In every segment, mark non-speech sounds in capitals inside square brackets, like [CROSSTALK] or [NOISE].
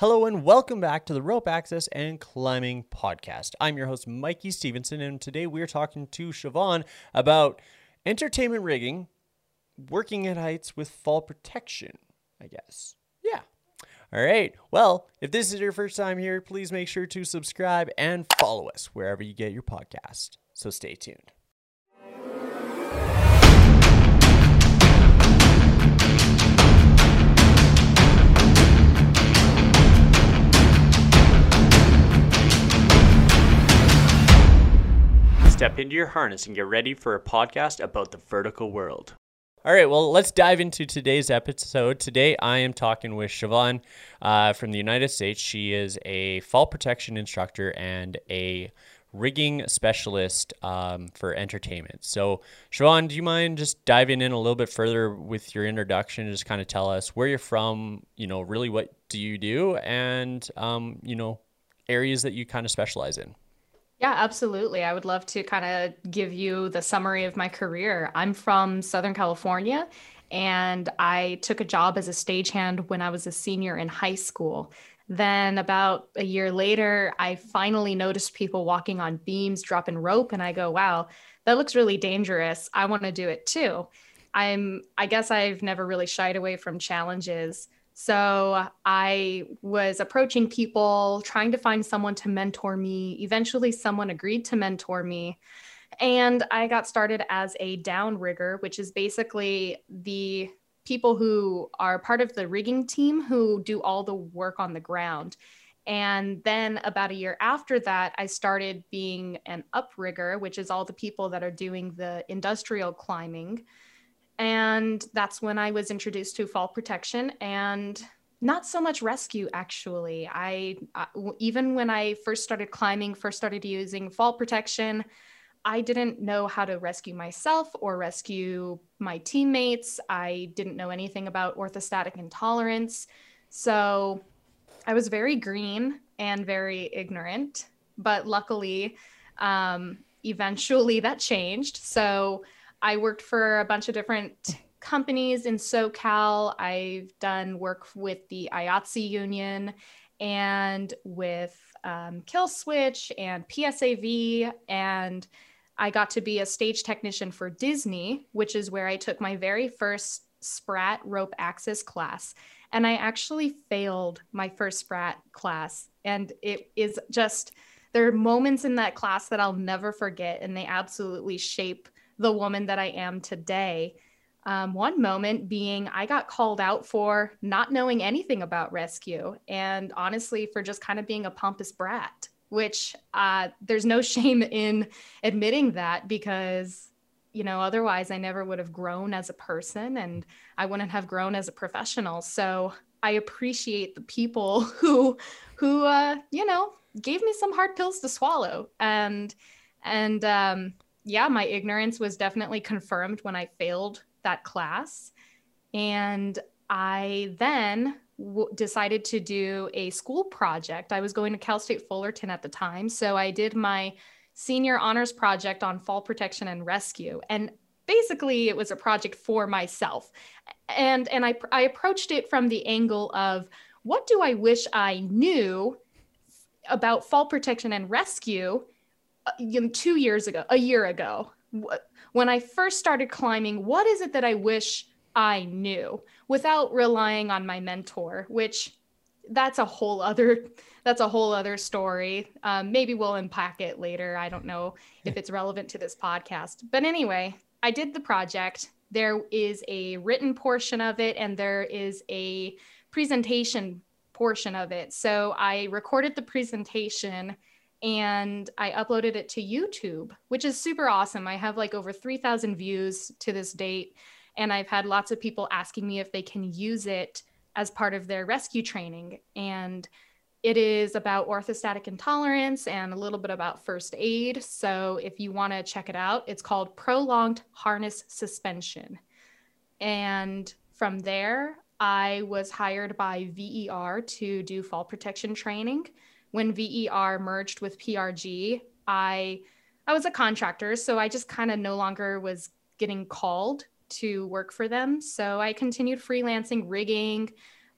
Hello and welcome back to the Rope Access and Climbing Podcast. I'm your host, Mikey Stevenson, and today we're talking to Siobhan about entertainment rigging, working at heights with fall protection, I guess. Yeah. All right. Well, if this is your first time here, please make sure to subscribe and follow us wherever you get your podcast. So stay tuned. Step into your harness and get ready for a podcast about the vertical world. All right, well, let's dive into today's episode. Today, I am talking with Siobhan uh, from the United States. She is a fall protection instructor and a rigging specialist um, for entertainment. So, Siobhan, do you mind just diving in a little bit further with your introduction? Just kind of tell us where you're from, you know, really what do you do, and, um, you know, areas that you kind of specialize in. Yeah, absolutely. I would love to kind of give you the summary of my career. I'm from Southern California and I took a job as a stagehand when I was a senior in high school. Then, about a year later, I finally noticed people walking on beams, dropping rope, and I go, wow, that looks really dangerous. I want to do it too. I'm, I guess I've never really shied away from challenges. So I was approaching people, trying to find someone to mentor me. Eventually, someone agreed to mentor me. And I got started as a downrigger, which is basically the people who are part of the rigging team who do all the work on the ground. And then about a year after that, I started being an uprigger, which is all the people that are doing the industrial climbing and that's when I was introduced to fall protection and not so much rescue actually. I, I even when I first started climbing, first started using fall protection, I didn't know how to rescue myself or rescue my teammates. I didn't know anything about orthostatic intolerance. So I was very green and very ignorant. But luckily, um, eventually that changed. So I worked for a bunch of different companies in SoCal. I've done work with the IATSE Union and with um, Kill Switch and PSAV. And I got to be a stage technician for Disney, which is where I took my very first Sprat rope access class. And I actually failed my first Sprat class. And it is just, there are moments in that class that I'll never forget, and they absolutely shape the woman that I am today. Um, one moment being I got called out for not knowing anything about rescue and honestly for just kind of being a pompous brat, which uh, there's no [LAUGHS] shame in admitting that because, you know, otherwise I never would have grown as a person and I wouldn't have grown as a professional. So I appreciate the people [LAUGHS] who, who, uh, you know, gave me some hard pills to swallow and, and, um, yeah, my ignorance was definitely confirmed when I failed that class. And I then w- decided to do a school project. I was going to Cal State Fullerton at the time. So I did my senior honors project on fall protection and rescue. And basically, it was a project for myself. And, and I, I approached it from the angle of what do I wish I knew about fall protection and rescue you know, two years ago, a year ago, when I first started climbing, what is it that I wish I knew without relying on my mentor, which that's a whole other that's a whole other story. Um, maybe we'll unpack it later. I don't know if it's relevant to this podcast. But anyway, I did the project. There is a written portion of it, and there is a presentation portion of it. So I recorded the presentation and I uploaded it to YouTube, which is super awesome. I have like over 3,000 views to this date, and I've had lots of people asking me if they can use it as part of their rescue training. And it is about orthostatic intolerance and a little bit about first aid. So if you want to check it out, it's called Prolonged Harness Suspension. And from there, I was hired by VER to do fall protection training when VER merged with PRG, I I was a contractor, so I just kind of no longer was getting called to work for them. So I continued freelancing, rigging,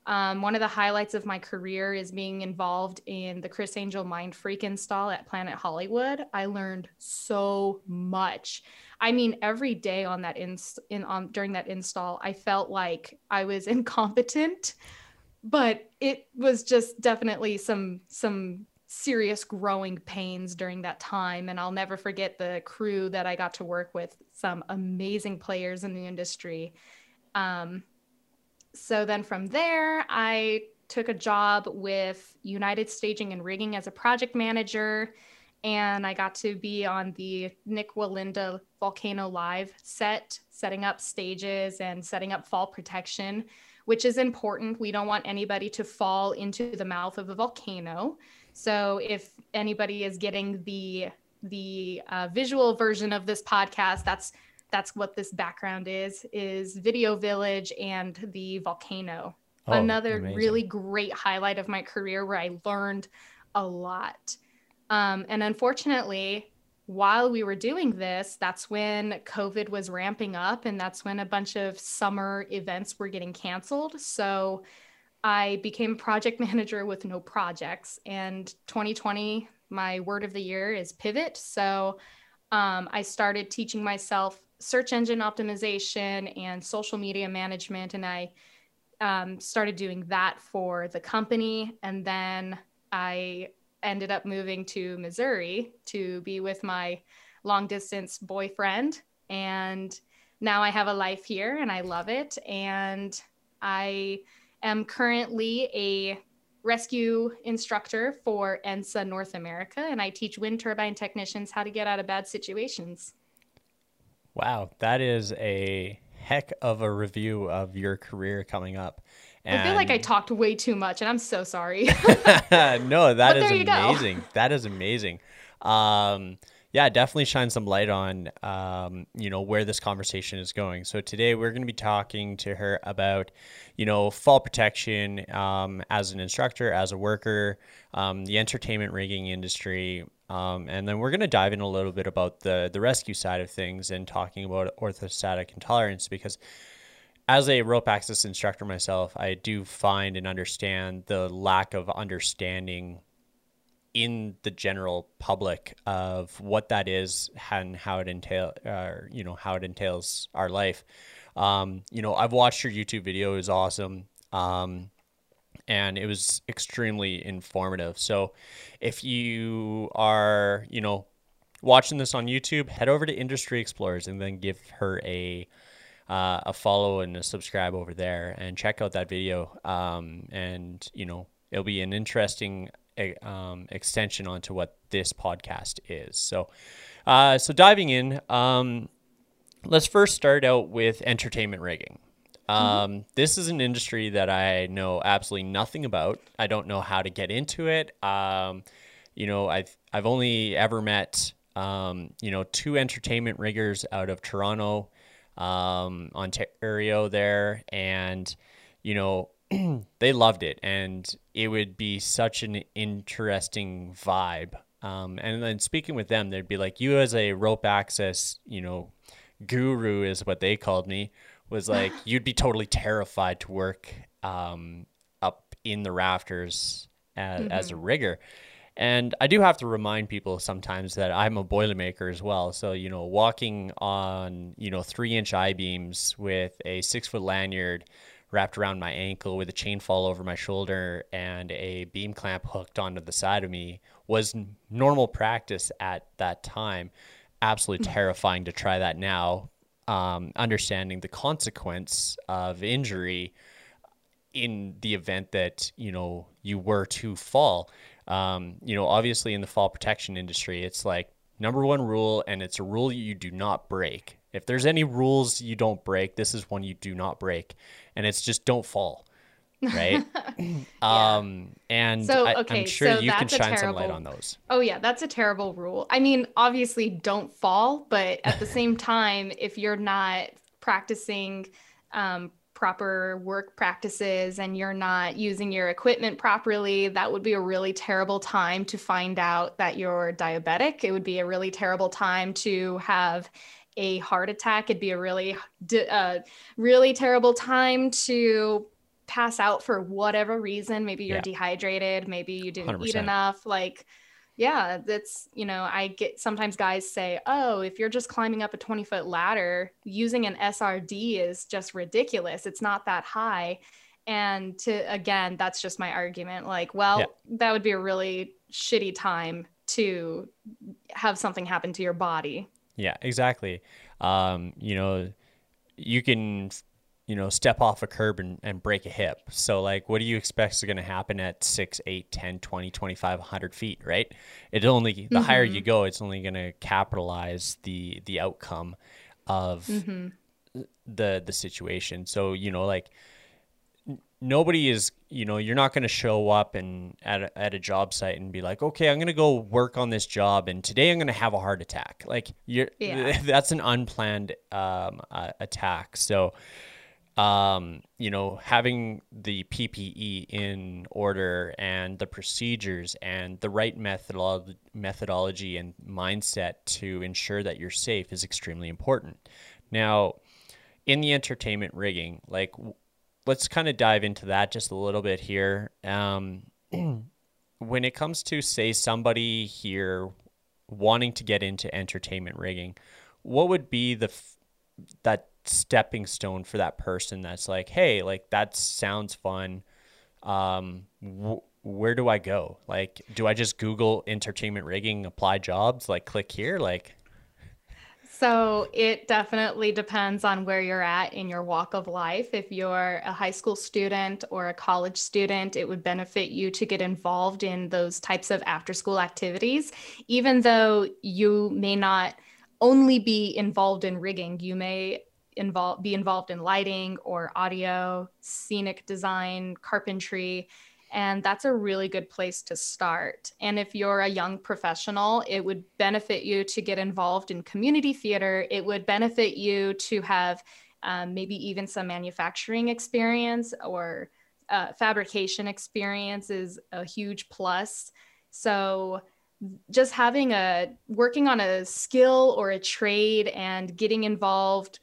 Um, one of the highlights of my career is being involved in the Criss Angel Mind Freak install at Planet Hollywood. I learned so much. I mean, every day on that in, in on during that install, I felt like I was [LAUGHS] incompetent, but it was just definitely some some serious growing pains during that time. And I'll never forget the crew that I got to work with, some amazing players in the industry. Um, so then from there, I took a job with United Staging and Rigging as a project manager. And I got to be on the Nik Wallenda Volcano Live set, setting up stages and setting up fall protection, which is important. We don't want anybody to fall into the mouth of a volcano. So if anybody is getting the the uh, visual version of this podcast, that's that's what this background is is Video Village and the volcano. Oh, Another amazing. really great highlight of my career where I learned a lot. Um, and unfortunately, while we were doing this, that's when COVID was ramping up, and that's when a bunch of summer events were getting canceled. So I became project [LAUGHS] manager with no projects. And 2020, my word of the year is pivot. So um, I started teaching myself search engine optimization and social media management. And I um, started doing that for the company. And then I ended up moving to Missouri to be with my long distance boyfriend. And now I have a life here and I love it. And I am currently a rescue instructor for ENSA North America, and I teach wind turbine technicians how to get out of bad situations. Wow, that is a heck of a review of your career coming up. And... I feel like I talked way too much, and I'm so sorry. [LAUGHS] [LAUGHS] no, that is amazing. That is amazing. Um, yeah, definitely shine some light on um, you know where this conversation is going. So today we're going to be talking to her about you know fall protection um, as an instructor, as a worker, um, the entertainment rigging industry, um, and then we're going to dive in a little bit about the the rescue side of things and talking about orthostatic intolerance because as a rope access instructor myself, I do find and understand the lack of understanding in the general public of what that is and how it entail, uh, you know, how it entails our life. Um, you know, I've watched your YouTube video; it was awesome, um, and it was extremely informative. So, if you are, you know, watching this on YouTube, head over to Industry Explorers and then give her a uh, a follow and a subscribe over there, and check out that video. Um, and you know, it'll be an interesting um, extension onto what this podcast is. So, uh, so diving in, um, let's first start out with entertainment rigging. Mm-hmm. Um, mm-hmm. This is an industry that I know absolutely nothing about. I don't know how to get into it. Um, you know, I've I've only ever met um, you know two entertainment riggers out of Toronto, um, Ontario there, and you know [CLEARS THROAT] they loved it, and it would be such an interesting vibe. Um, and then speaking with them, they'd be like, "You as a rope access, you know, guru is what they called me. Was [LAUGHS] like you'd be totally terrified to work um, up in the rafters as, mm-hmm. as a mm-hmm. rigger." And I do have to remind people sometimes that I'm a boilermaker as well. So, you know, walking on, you know, three inch I beams with a six foot lanyard wrapped around my ankle with a chain fall over my shoulder and a beam clamp hooked onto the side of me was normal practice at that time. Absolutely mm. terrifying to try that now, um, understanding the consequence of injury in the event that you know you were to fall. Um, you know, obviously in the fall protection industry, it's like number one rule, and it's a rule you do not break. If there's any rules you don't break, this is one you do not break and it's just don't fall right [LAUGHS] yeah. um and so okay I, am sure so you can shine terrible, some light on those oh yeah that's a terrible rule i mean obviously don't fall but at the [LAUGHS] same time if you're not practicing um, proper work practices and you're not using your equipment properly, that would be a really terrible time to find out that you're diabetic. It would be a really terrible time to have a heart attack. It'd be a really, uh, really terrible time to pass out for whatever reason, maybe you're yeah. dehydrated, maybe you didn't 100%. eat enough, like yeah, that's, you know, I get sometimes guys say, oh, if you're just climbing up a 20 foot ladder, using an SRD is just ridiculous. It's not that high. And to, again, that's just my argument. Like, well, yeah. that would be a really shitty time to have something happen to your body. Yeah, exactly. Um, you know, you can you know, step off a curb and, and break a hip. So like, what do you expect is going to happen at 6, 8, 10, 20, 25, 100 feet, right? It only, the mm-hmm. higher you go, it's only going to capitalize the, the outcome of mm-hmm. the, the situation. So, you know, like nobody is, you know, you're not going to show up and at a, at a job site and be like, okay, I'm going to go work on this job. And today I'm going to have a heart attack. Like you're, yeah. [LAUGHS] that's an unplanned um, uh, attack. So, um, you know, having the PPE in order and the procedures and the right methodolo- methodology and mindset to ensure that you're safe is extremely important. Now, in the entertainment rigging, like, let's kind of dive into that just a little bit here. Um, [CLEARS THROAT] when it comes to, say, somebody here wanting to get into entertainment rigging, what would be the f- that stepping stone for that person that's like, hey, like that sounds fun. Um, wh- where do I go? Like, do I just Google entertainment rigging, apply jobs, like click here? Like, so it definitely depends on where you're at in your walk of life. If you're a high school student or a college student, it would benefit you to get involved in those types of after school activities, even though you may not only be involved in rigging. You may involve be involved in lighting or audio, scenic design, carpentry, and that's a really good place to start. And if you're a young professional, it would benefit you to get involved in community theater. It would benefit you to have um, maybe even some manufacturing experience or uh, fabrication experience is a huge plus. So just having a working on a skill or a trade and getting involved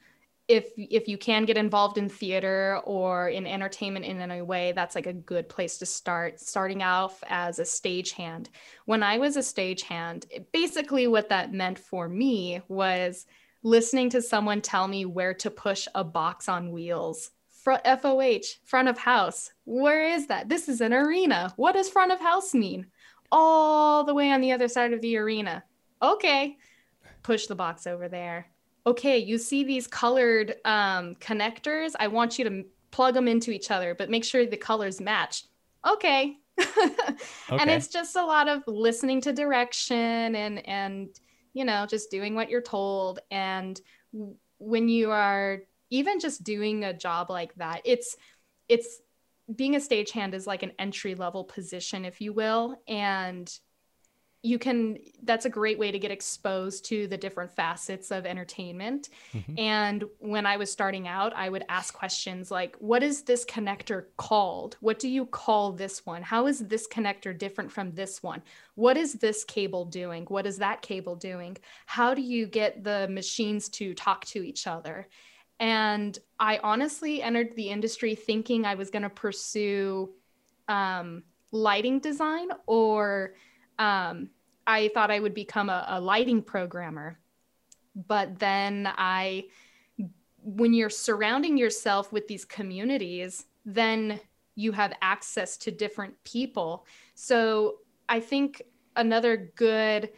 if if you can get involved in theater or in entertainment in any way that's like a good place to start starting off as a stagehand. When i was a stagehand basically what that meant for me was listening to someone tell me where to push a box on wheels. Foh front of house. Where is that? This is an arena. What does front of house mean? All the way on the other side of the arena. Okay push the box over there okay, you see these colored um, connectors. I want you to plug them into each other, but make sure the colors match. Okay. [LAUGHS] okay. And it's just a lot of listening to direction and, and, you know, just doing what you're told. And when you are even just doing a job like that, it's, it's, being a stagehand is like an entry level position, if you will. And you can that's a great way to get exposed to the different facets of entertainment. Mm-hmm. and when i was starting out i would ask questions like what is this connector called? What do you call this one? How is this connector different from this one? What is this cable doing? What is that cable doing? How do you get the machines to talk to each other? And i honestly entered the industry thinking i was going to pursue um, lighting design or um, I thought I would become a, a lighting programmer. But then I, when you're surrounding yourself with these communities, then you have access to different people. So I think another good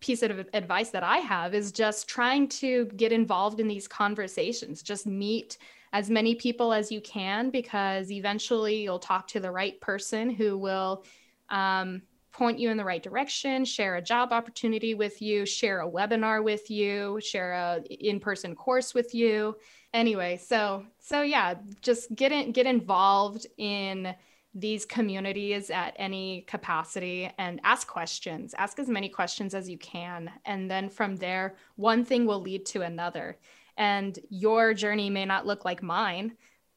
piece of advice that I have is just trying to get involved in these conversations. Just meet as many people as you can because eventually you'll talk to the right person who will um, point you in the right direction, share a job opportunity with you, share a webinar with you, share a in-person course with you. Anyway, so so yeah, just get in, get involved in these communities at any capacity and ask questions. Ask as many questions as you can and then from there one thing will lead to another. And your journey may not look like mine.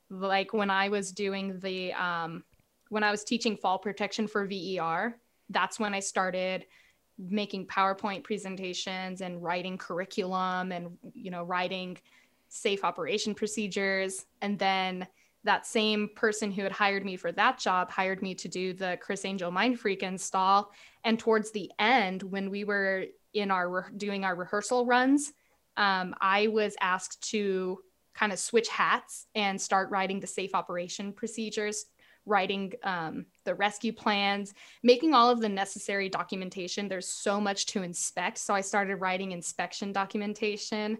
Like when I was doing the um when I was teaching fall protection for VER, that's when I started making PowerPoint presentations and writing curriculum and you know writing safe operation procedures and then that same person who had hired me for that job hired me to do the Criss Angel Mindfreak install. And towards the end, when we were in our re- doing our rehearsal runs, um, I was asked to kind of switch hats and start writing the safe operation procedures, writing um, the rescue plans, making all of the necessary documentation. There's so much to inspect. So I started writing inspection documentation.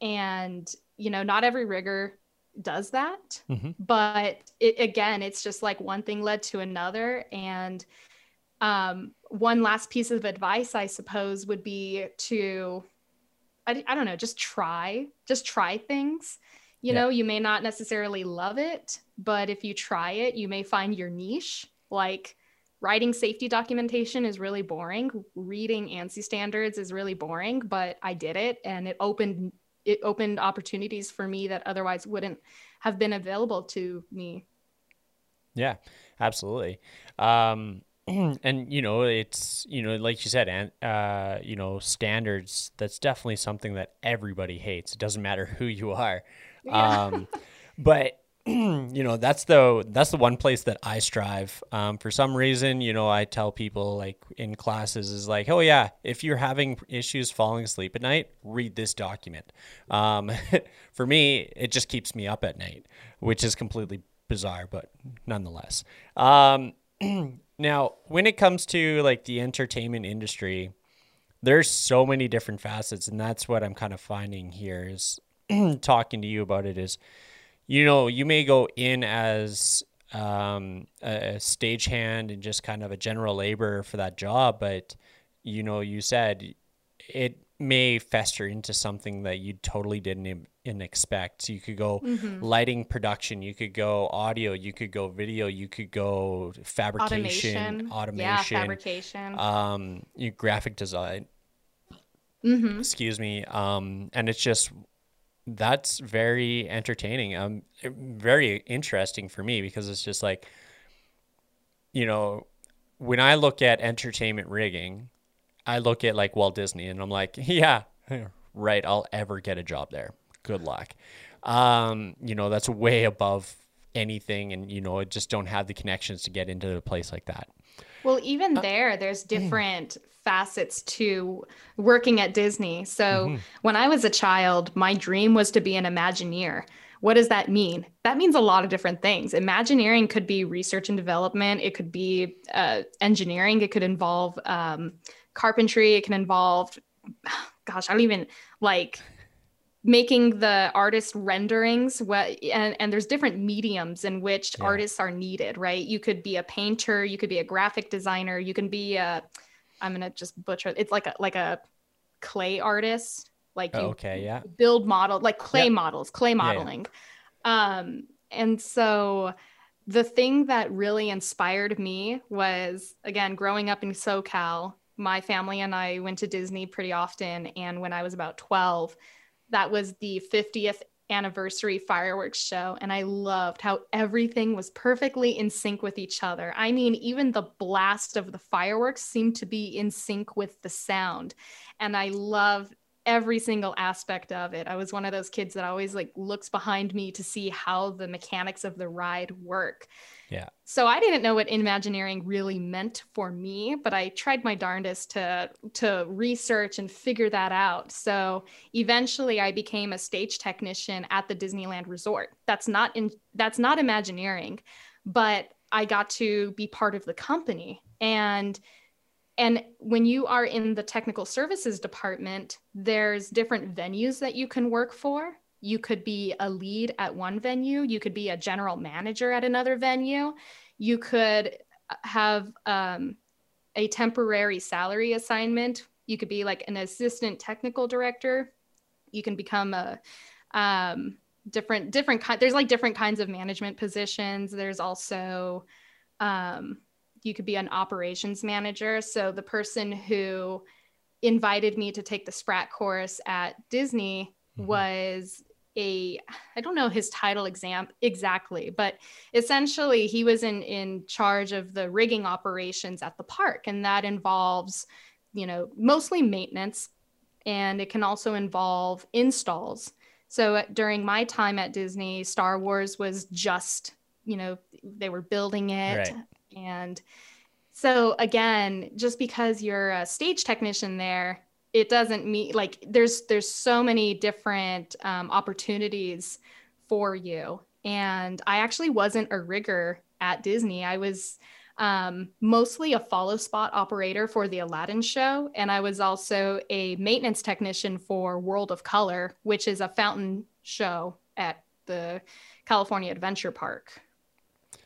And, you know, not every rigger does that. Mm-hmm. But it, again, it's just like one thing led to another. And um, one last piece of advice, I suppose, would be to, I, I don't know, just try, just try things. You yeah. know, you may not necessarily love it, but if you try it, you may find your niche. Like writing safety documentation is really boring. Reading ANSI standards is really boring, but I did it and it opened it opened opportunities for me that otherwise wouldn't have been available to me. Yeah, absolutely. Um, [CLEARS THROAT] and you know, it's you know, like you said, and uh, you know, standards. That's definitely something that everybody hates. It doesn't matter [LAUGHS] who you are. [LAUGHS] Yeah. Um, but [CLEARS THROAT] you know that's the that's the one place that I strive. Um, for some reason, you know, I tell people like in classes is like, oh yeah, if you're having issues falling asleep at night, read this document. Um, [LAUGHS] for me, it just keeps me up at night, which is completely bizarre, but nonetheless. Um, [CLEARS THROAT] now, when it comes to like the entertainment industry, there's so many different facets, and that's what I'm kind of finding here is [CLEARS THROAT] talking to you about it is you know, you may go in as um, a stagehand and just kind of a general laborer for that job, but you know, you said it may fester into something that you totally didn't in expect. So you could go mm-hmm. lighting production, you could go audio, you could go video, you could go fabrication, automation, automation yeah, fabrication, um, you graphic design. Mm-hmm. Excuse me. Um, and it's just that's very entertaining. Um, very interesting for me because it's just like, you know, when I look at entertainment rigging, I look at like Walt Disney and I'm like, [LAUGHS] yeah, right, I'll ever get a job there. Good luck. Um, you know, that's way above anything, and you know, I just don't have the connections to get into a place like that. Well, even uh, there, there's different facets to working at Disney. So mm-hmm. when I was a child, my dream was to be an Imagineer. What does that mean? That means a lot of different things. Imagineering could be research and development, it could be uh, engineering, it could involve um, carpentry, it can involve, [SIGHS] gosh, I don't even like making the artist renderings what and, and there's different mediums in which yeah. artists are needed right you could be a painter you could be a graphic designer you can be a I'm gonna just butcher. It's like a like a clay artist. Like oh, okay, yeah. Build model like clay yep. models, clay modeling. Yeah, yeah. Um, and so the thing that really inspired me was again growing up in SoCal. My family and I went to Disney pretty often, and when I was about 12, that was the 50th anniversary fireworks show and I loved how everything was perfectly in sync with each other. I mean, even the blast of the fireworks seemed to be in sync with the sound. And I loved every single aspect of it. I was one of those kids that always like looks behind me to see how the mechanics of the ride work. Yeah. So I didn't know what Imagineering really meant for me, but I tried my darndest to to research and figure that out. So eventually I became a stage technician at the Disneyland Resort. That's not in that's not Imagineering, but I got to be part of the company and and when you are in the technical services department, there's different venues that you can work for. You could be a lead at one venue, you could be a general manager at another venue, you could have um, a temporary salary assignment. You could be like an assistant technical director. You can become a um, different different kind. There's like different kinds of management positions. There's also um, you could be an operations manager. So the person who invited me to take the Sprat course at Disney mm-hmm. was a I don't know his title exam exactly, but essentially he was in in charge of the rigging operations at the park and that involves, you know, mostly maintenance and it can also involve installs. So uh, during my time at Disney, Star Wars was just, you know, they were building it. Right. And so again, just because you're a stage technician there, it doesn't mean like there's there's so many different um, opportunities for you. And I actually wasn't a rigger at Disney. I was um, mostly a follow spot operator for the Aladdin show. And I was also a maintenance technician for World of Color, which is a fountain show at the California Adventure Park.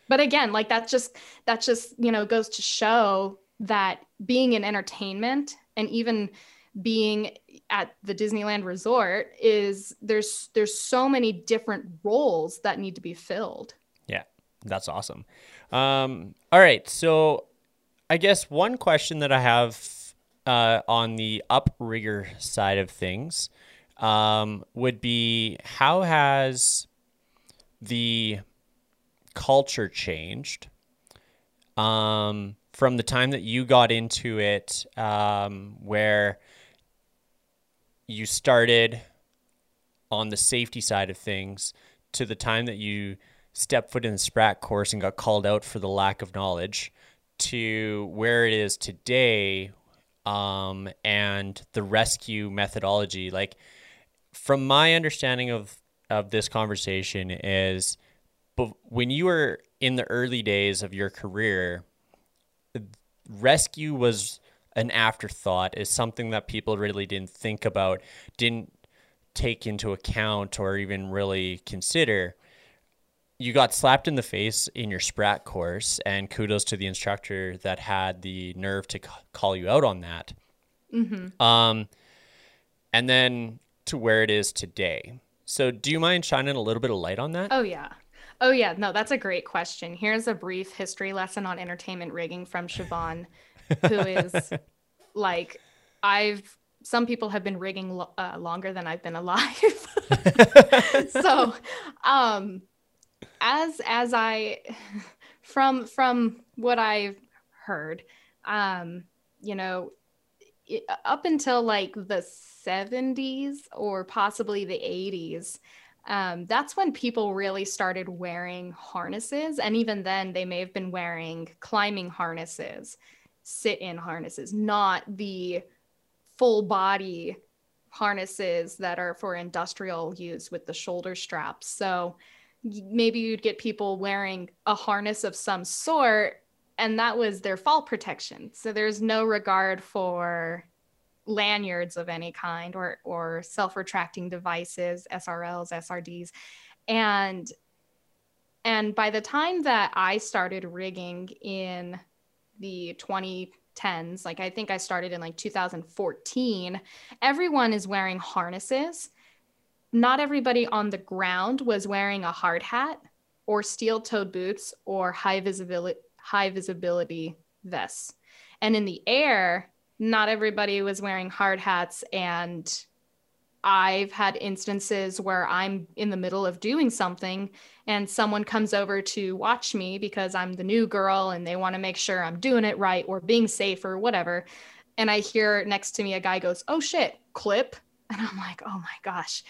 But again, like that's just that just, you know, goes to show that being in entertainment and even being at the Disneyland resort is there's there's so many different roles that need to be filled. Yeah. That's awesome. Um, all right. So I guess one question that I have uh, on the uprigger side of things um, would be how has the culture changed um, from the time that you got into it, um, where you started on the safety side of things, to the time that you stepped foot in the Sprat course and got called out for the lack of knowledge to where it is today um, and the rescue methodology. Like, from my understanding of, of this conversation, is when you were in the early days of your career, rescue was an afterthought, is something that people really didn't think about, didn't take into account, or even really consider you got slapped in the face in your Sprat course, and kudos to the instructor that had the nerve to c- call you out on that. Mm-hmm. Um, and then to where it is today. So, do you mind shining a little bit of light on that? Oh, yeah. Oh, yeah. No, that's a great question. Here's a brief history lesson on entertainment rigging from Siobhan, who is like, I've some people have been rigging lo- uh, longer than I've been alive. [LAUGHS] so, um, as as I from from what I've heard, um, you know, it, up until like the 70s or possibly the 80s, um, that's when people really started wearing harnesses. And even then, they may have been wearing climbing harnesses, sit in harnesses, not the full body harnesses that are for industrial use with the shoulder straps. So, maybe you'd get people wearing a harness of some sort and that was their fall protection so there's no regard for lanyards of any kind or or self-retracting devices srls srds and and by the time that i started rigging in the 2010s like i think i started in like 2014 everyone is wearing harnesses not everybody on the ground was wearing a hard hat or steel-toed boots or high visibility high visibility vests. And in the air, not everybody was wearing hard hats and I've had instances where I'm in the middle of doing something and someone comes over to watch me because I'm the new girl and they want to make sure I'm doing it right or being safe or whatever. And I hear next to me a guy goes, Oh shit, clip. [LAUGHS] And I'm like, Oh my gosh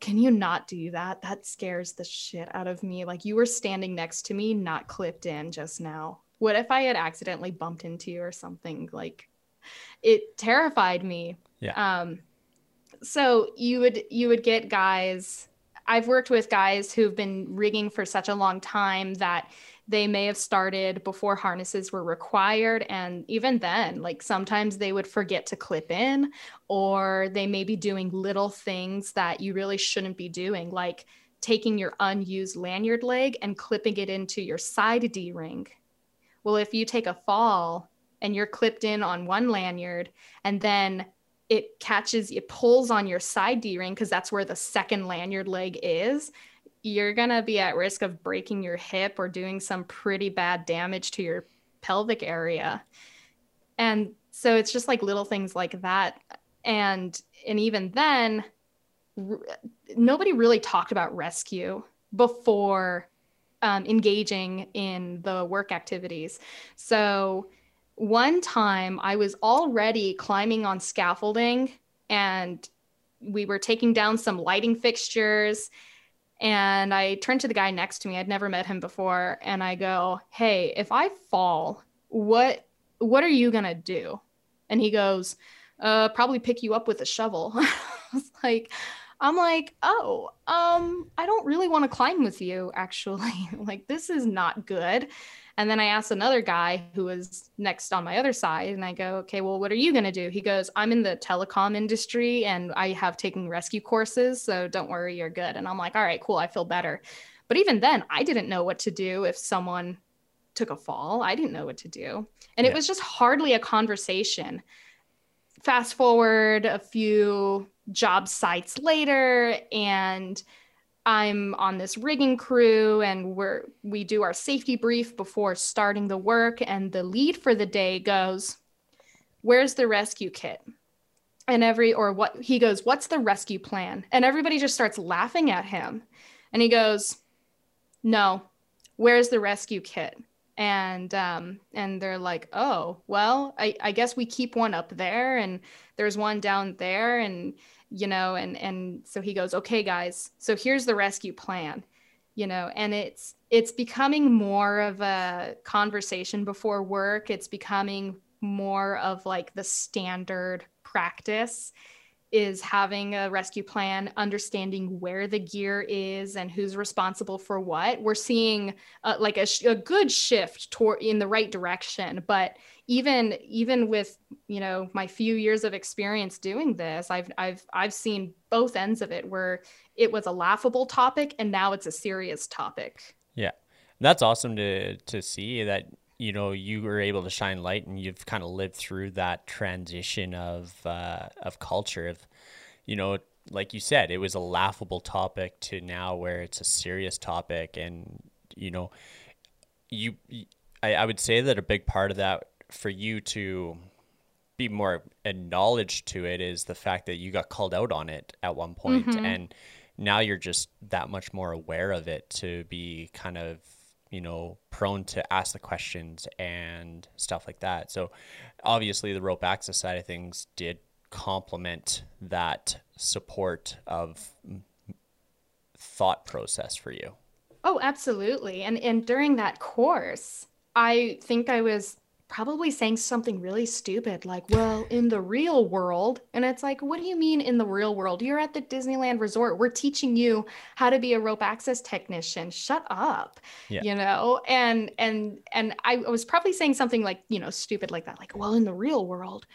can you not do that? That scares the shit out of me. Like you were standing next to me, not clipped in just now. What if I had accidentally bumped into you or something? Like it terrified me. Yeah. Um so you would you would get guys I've worked with guys who've been rigging for such a long time that they may have started before harnesses were required. And even then like sometimes they would forget to clip in or they may be doing little things that you really shouldn't be doing like taking your unused lanyard leg and clipping it into your side d-ring. Well if you take a fall and you're clipped in on one lanyard and then it catches it pulls on your side d-ring because that's where the second lanyard leg is you're going to be at risk of breaking your hip or doing some pretty bad damage to your pelvic area. And so it's just like little things like that. And and even then nobody really talked about rescue before um, engaging in the work activities. So one time I was already climbing on scaffolding and we were taking down some lighting fixtures and I turned to the guy next to me. I'd never met him before and I go, "Hey, if I fall, what what are you to do?" And he goes, "Uh probably pick you up with a shovel." [LAUGHS] I was like I'm like, "Oh, um I don't really want to climb with you actually. [LAUGHS] like this is not good." And then I asked another guy who was next on my other side, and I go, okay, well, what are you going to do? He goes, I'm in the telecom industry and I have taken rescue courses. So don't worry, you're good. And I'm like, all right, cool. I feel better. But even then, I didn't know what to do if someone took a fall. I didn't know what to do. And yeah. it was just hardly a conversation. Fast forward a few job sites later, and I'm on this rigging crew and we're we do our safety brief before starting the work and the lead for the day goes, "Where's the rescue kit?" And every or what he goes, "What's the rescue plan?" And everybody just starts laughing at him. And he goes, "No. Where's the rescue kit?" And um and they're like, "Oh, well, I I guess we keep one up there and there's one down there and you know and and so he goes okay guys so here's the rescue plan you know and it's it's becoming more of a conversation before work. It's becoming more of like the standard practice is having a rescue plan, understanding where the gear is and who's responsible for what. We're seeing uh, like a, sh- a good shift toward in the right direction, but even even with you know my few years of experience doing this, I've I've I've seen both ends of it where it was a laughable topic and now it's a serious topic. Yeah, that's awesome to to see that you know you were able to shine light and you've kind of lived through that transition of uh, of culture of you know like you said it was a laughable topic to now where it's a serious topic and you know you I, I would say that a big part of that for you to be more acknowledged to it is the fact that you got called out on it at one point mm-hmm. and now you're just that much more aware of it to be kind of you know, prone to ask the questions and stuff like that. So obviously the rope access side of things did complement that support of thought process for you. Oh, absolutely. And and during that course, I think I was probably saying something really stupid like, well, in the real world. And it's like, what do you mean in the real world? You're at the Disneyland resort. We're teaching you how to be a rope access technician. Shut up. Yeah. You know? And and and I was probably saying something like, you know, stupid like that, like, well, in the real world.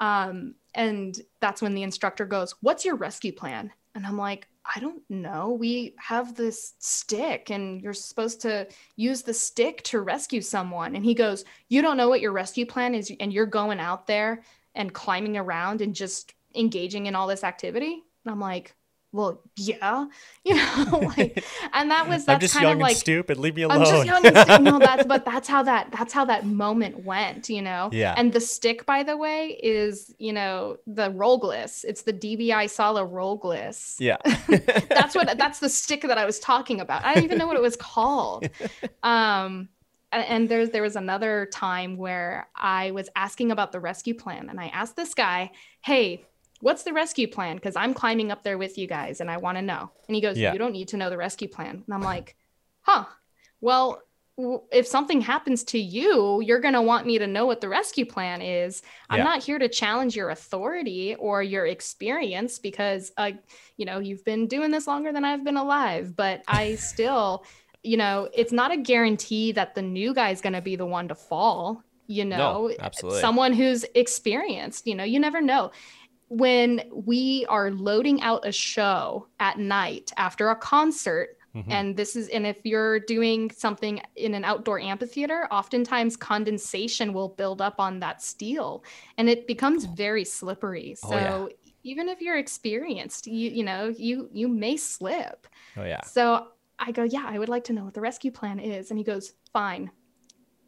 Um, and that's when the instructor goes, What's your rescue plan? And I'm like, I don't know. We have this stick and you're supposed to use the stick to rescue someone. And he goes, You don't know what your rescue plan is, and you're going out there and climbing around and just engaging in all this activity. And I'm like, well, yeah, [LAUGHS] you know, like, [LAUGHS] and that was that's I'm just kind young of like stupid. Leave me alone. I'm just young and stupid. No, [LAUGHS] that's but that's how that that's how that moment went, you know. Yeah. And the stick, by the way, is you know the Rollgliss. It's the DBI Sala Rollgliss. Yeah. that's what that's the stick that I was talking about. I don't even know what it was called. Um, and there's there was another time where I was asking about the rescue plan, and I asked this guy, "Hey, what's the rescue plan? Because I'm climbing up there with you guys and I want to know. And he goes, yeah. You don't need to know the rescue plan. And I'm like, Huh. Well, if something happens to you, you're going to want me to know what the rescue plan is. I'm yeah. not here to challenge your authority or your experience because, uh, you know, you've been doing this longer than I've been alive. But I [LAUGHS] still, you know, it's not a guarantee that the new guy is going to be the one to fall. You know, no, absolutely. someone who's experienced, you know, you never know when we are loading out a show at night after a concert mm-hmm. and this is and if you're doing something in an outdoor amphitheater oftentimes condensation will build up on that steel and it becomes very slippery. So oh, yeah. even if you're experienced you you know you you may slip. Oh yeah. So i go yeah i would like to know what the rescue plan is. And he goes fine.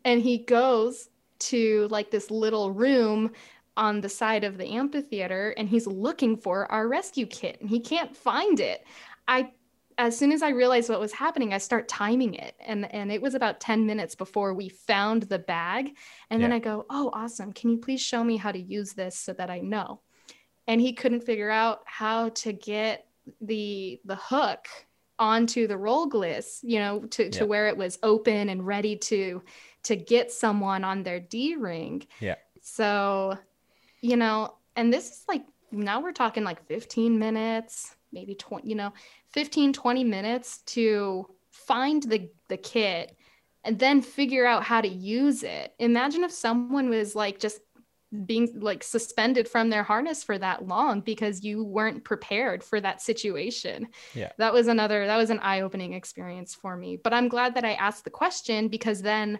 And he goes to like this little room on the side of the amphitheater and he's looking for our rescue kit and he can't find it. I as soon as I realized what was happening, I start timing it. And and it was about 10 minutes before we found the bag. And yeah. then I go, "Oh, awesome. Can you please show me how to use this so that I know?" and he couldn't figure out how to get the the hook onto the roll gliss, you know, to, to where it was open and ready to to get someone on their D ring. Yeah. So, you know, and this is like now we're talking like 15 minutes, maybe 20, you know, 15 20 minutes to find the the kit and then figure out how to use it. Imagine if someone was like just being like suspended from their harness for that long because you weren't prepared for that situation. Yeah. That was another that was an eye-opening experience for me. But I'm glad that I asked the question because then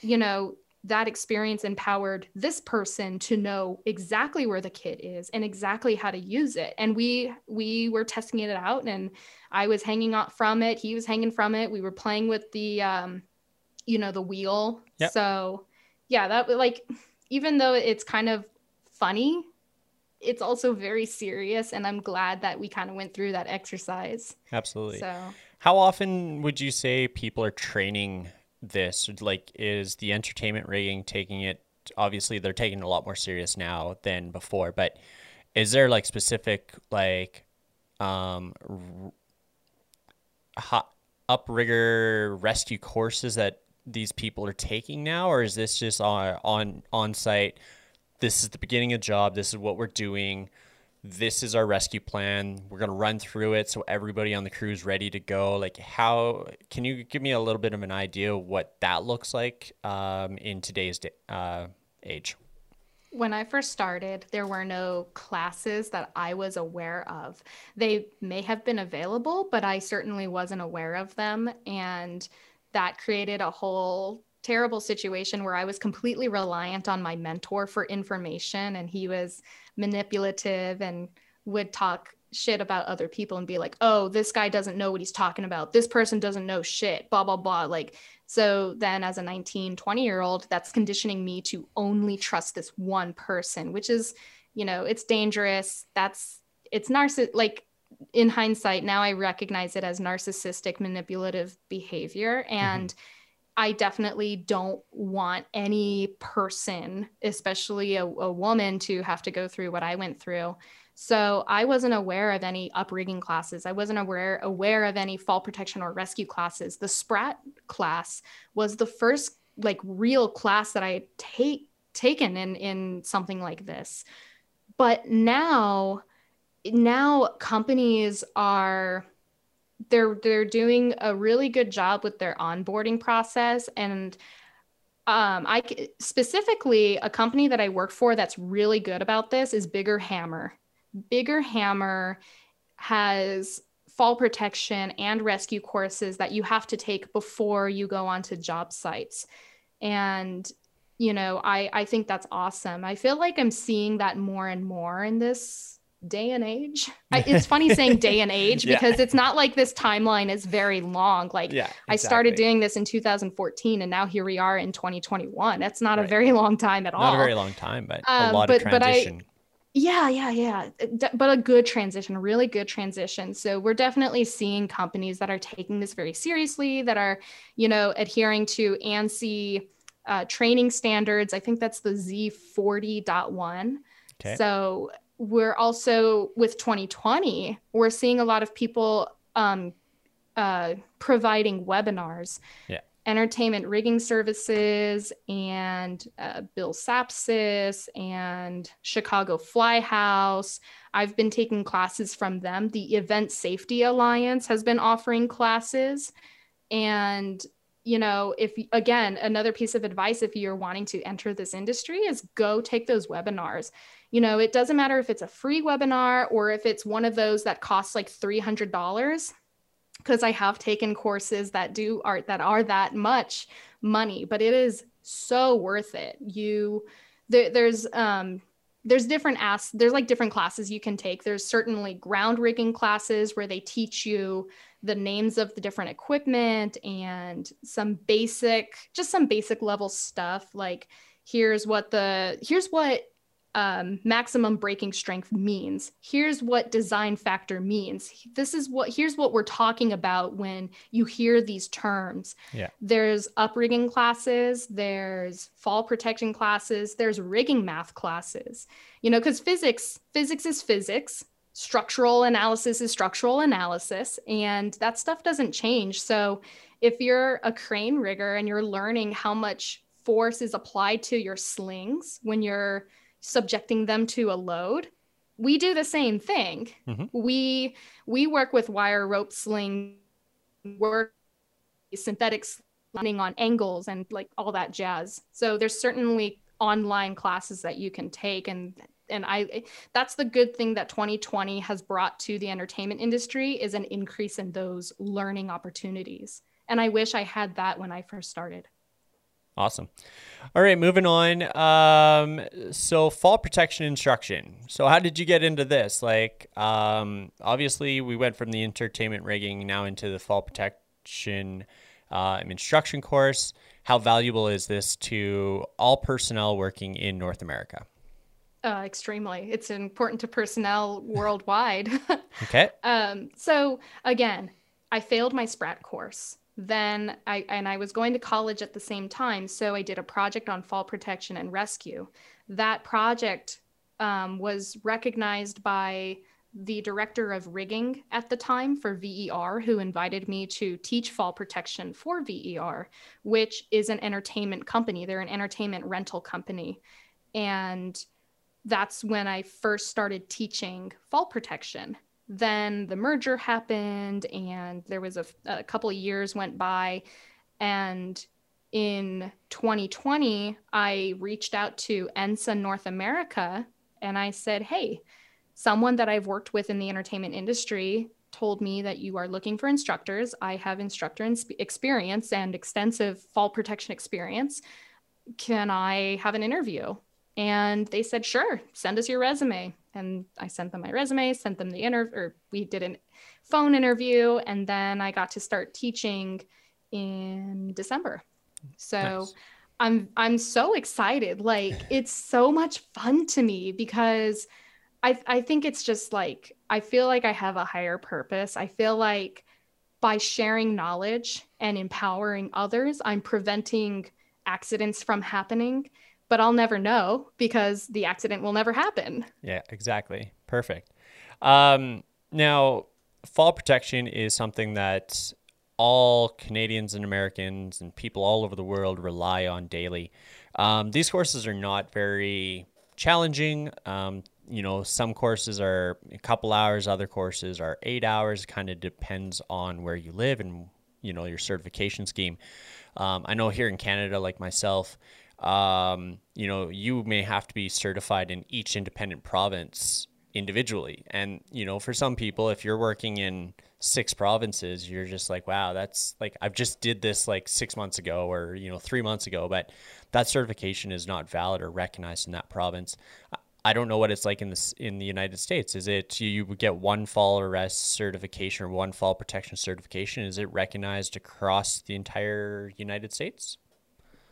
you know that experience empowered this person to know exactly where the kit is and exactly how to use it and we we were testing it out and i was hanging out from it he was hanging from it we were playing with the um you know the wheel yep. so yeah that like even though it's kind of funny, it's also very serious. And I'm glad that we kind of went through that exercise. Absolutely. So, how often would you say people are training this? Like, is the entertainment rigging taking it? Obviously, they're taking it a lot more serious now than before, but is there like specific, like, um, hot uprigger rescue courses that these people are taking now, or is this just on on on site? This is the beginning of job. This is what we're doing. This is our rescue plan. We're gonna run through it so everybody on the crew is ready to go. Like, how can you give me a little bit of an idea what that looks like um, in today's uh, age? When I first started, there were no classes that I was aware of. They may have been available, but I certainly wasn't aware of them. And that created a whole terrible situation where I was completely reliant on my mentor for information and he was manipulative and would talk shit about other people and be like, "Oh, this guy doesn't know what he's talking about. This person doesn't know shit." blah blah blah like so then as a 19, 20-year-old, that's conditioning me to only trust this one person, which is, you know, it's dangerous. That's it's narciss like in hindsight, now I recognize it as narcissistic manipulative behavior. And mm-hmm. I definitely don't want any person, especially a, a, woman, to have to go through what I went through. So I wasn't aware of any uprigging classes. I wasn't aware aware of any fall protection or rescue classes. The Sprat class was the first like real class that I had take taken in in something like this. But now now companies are they're they're doing a really good job with their onboarding process and um, I specifically a company that I work for that's really good about this is Bigger Hammer. Bigger Hammer has fall protection and rescue courses that you have to take before you go onto job sites. And you know, I I think that's awesome. I feel like I'm seeing that more and more in this day and age. [LAUGHS] I, it's funny saying day and age [LAUGHS] yeah. because it's not like this timeline is very long. Like yeah, exactly. I started doing this in 2014 and now here we are in 2021. That's not right. a very long time at not all. Not a very long time, but um, a lot but, of transition. But I, yeah, yeah, yeah. But a good transition, a really good transition. So we're definitely seeing companies that are taking this very seriously, that are, you know, adhering to ANSI uh, training standards. I think that's the Z40.1. Okay. So we're also with 2020 we're seeing a lot of people um, uh, providing webinars. Yeah. Entertainment rigging services and uh, bill sapsis and chicago fly house. I've been taking classes from them. The event safety alliance has been offering classes. And you know if again another piece of advice if you're wanting to enter this industry is go take those webinars you know, it doesn't matter if it's a free webinar or if it's one of those that costs like $300 because I have taken courses that do art that are that much money, but it is so worth it. You there, there's um there's different as there's like different classes you can take. There's certainly ground rigging classes where they teach you the names of the different equipment and some basic just some basic level stuff like here's what the here's what um, maximum breaking strength means. Here's what design factor means. This is what here's what we're talking about when you hear these terms. Yeah. There's uprigging classes, there's fall protection classes, there's rigging math classes. You know, because physics, physics is physics, structural analysis is structural analysis, and that stuff doesn't change. So if you're a crane rigger and you're learning how much force is applied to your slings when you're subjecting them to a load we do the same thing. Mm-hmm. we we work with wire rope sling work synthetic sliding on angles and like all that jazz. So there's certainly online classes that you can take and and i that's the good thing that 2020 has brought to the entertainment industry is an increase in those learning opportunities. And i wish i had that when i first started Awesome. All right, moving on. Um, so fall protection instruction. So how did you get into this? Like, um, obviously we went from the entertainment rigging now into the fall protection uh, instruction course. How valuable is this to all personnel working in North America? Uh, extremely. It's important to personnel [LAUGHS] worldwide. [LAUGHS] okay. Um, so again, I failed my SPRAT course then I and I was going to college at the same time, so I did a project on fall protection and rescue. That project um, was recognized by the director of rigging at the time for VER, who invited me to teach fall protection for VER, which is an entertainment company. They're an entertainment rental company. And that's when I first started teaching fall protection then the merger happened and there was a, a couple of years went by. And in 2020 i reached out to ensa north america and i said hey someone that i've worked with in the entertainment industry told me that you are looking for instructors. I have instructor experience and extensive fall protection experience. Can i have an interview and they said sure send us your resume and I sent them my resume, sent them the interview, or we did a phone interview, and then I got to start teaching in December. So nice. I'm I'm so excited. Like [LAUGHS] it's so much fun to me because I I think it's just like I feel like I have a higher purpose. I feel like by sharing knowledge and empowering others, I'm preventing accidents from happening but I'll never know because the accident will never happen. Yeah, exactly. Perfect. Um, now, fall protection is something that all Canadians and Americans and people all over the world rely on daily. Um, these courses are not very challenging. Um, you know, some courses are a couple hours, other courses are eight hours. Kind of depends on where you live and you know your certification scheme. Um, I know here in Canada, like myself, um, you know, you may have to be certified in each independent province individually. And, you know, for some people, if you're working in six provinces, you're just like, wow, that's like, I've just did this like six months ago or, you know, three months ago, but that certification is not valid or recognized in that province. I don't know what it's like in this in the United States. Is it you would get one fall arrest certification or one fall protection certification? Is it recognized across the entire United States?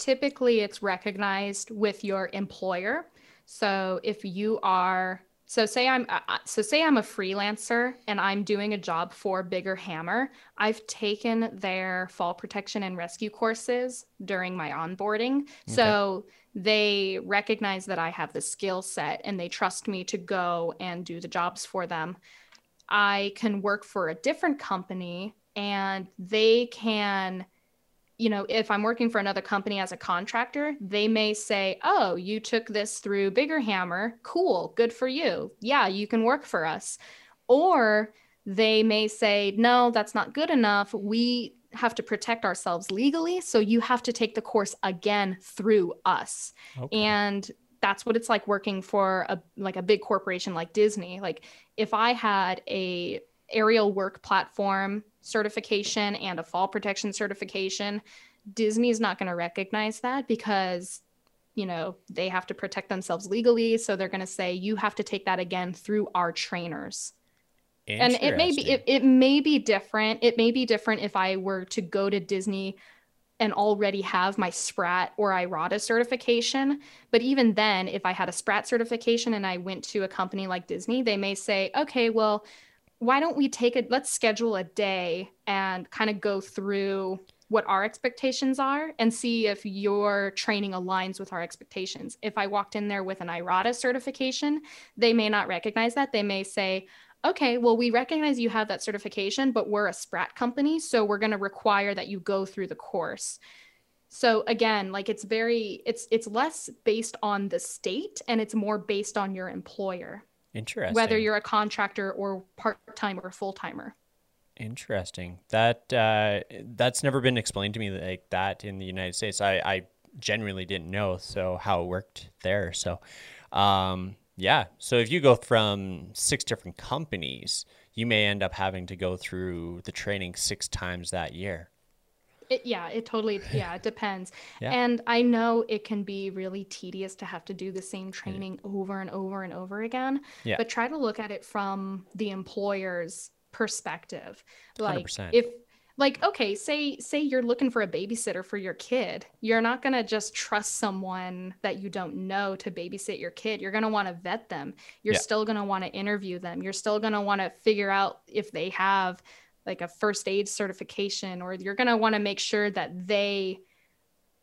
Typically it's recognized with your employer. So if you are so say I'm uh, uh, so say I'm a freelancer and I'm doing a job for Bigger Hammer. I've taken their fall protection and rescue courses during my onboarding. Okay. So they recognize that I have the skill set and they trust me to go and do the jobs for them. I can work for a different company and they can you know, if I'm working for another company as a contractor, they may say, Oh, you took this through Bigger Hammer. Cool. Good for you. Yeah, you can work for us. Or they may say, No, that's not good enough. We have to protect ourselves legally. So you have to take the course again through us. Okay. And that's what it's like working for a like a big corporation like Disney. Like if I had a aerial work platform certification and a fall protection certification, Disney's not going to recognize that because you know they have to protect themselves legally. So they're going to say you have to take that again through our trainers. And it may be it, it may be different. It may be different if i were to go to disney and already have my SPRAT or IRATA certification. But even then, if I had a SPRAT certification and I went to a company like Disney, they may say, okay, well, why don't we take it? Let's schedule a day and kind of go through what our expectations are and see if your training aligns with our expectations. If I walked in there with an IRATA certification, they may not recognize that. They may say, okay, well, we recognize you have that certification, but we're a SPRAT company. So we're going to require that you go through the course. So again, like it's very, it's, it's less based on the state and it's more based on your employer. Interesting. Whether you're a contractor or part time or full timer. Interesting. That uh, that's never been explained to me like that in the United States. I, I genuinely didn't know so how it worked there. So, um, yeah. So if you go from six different companies, you may end up having to go through the training six times that year. It, yeah, it totally, [LAUGHS] yeah, it depends. yeah. And I know it can be really tedious to have to do the same training over and over and over again. Yeah. But try to look at it from the employer's perspective. Like 100%. if like okay say say you're looking for a babysitter for your kid you're not going to just trust someone that you don't know to babysit your kid you're going to want to vet them you're yeah. still going to want to interview them you're still going to want to figure out if they have like a first aid certification or you're going to want to make sure that they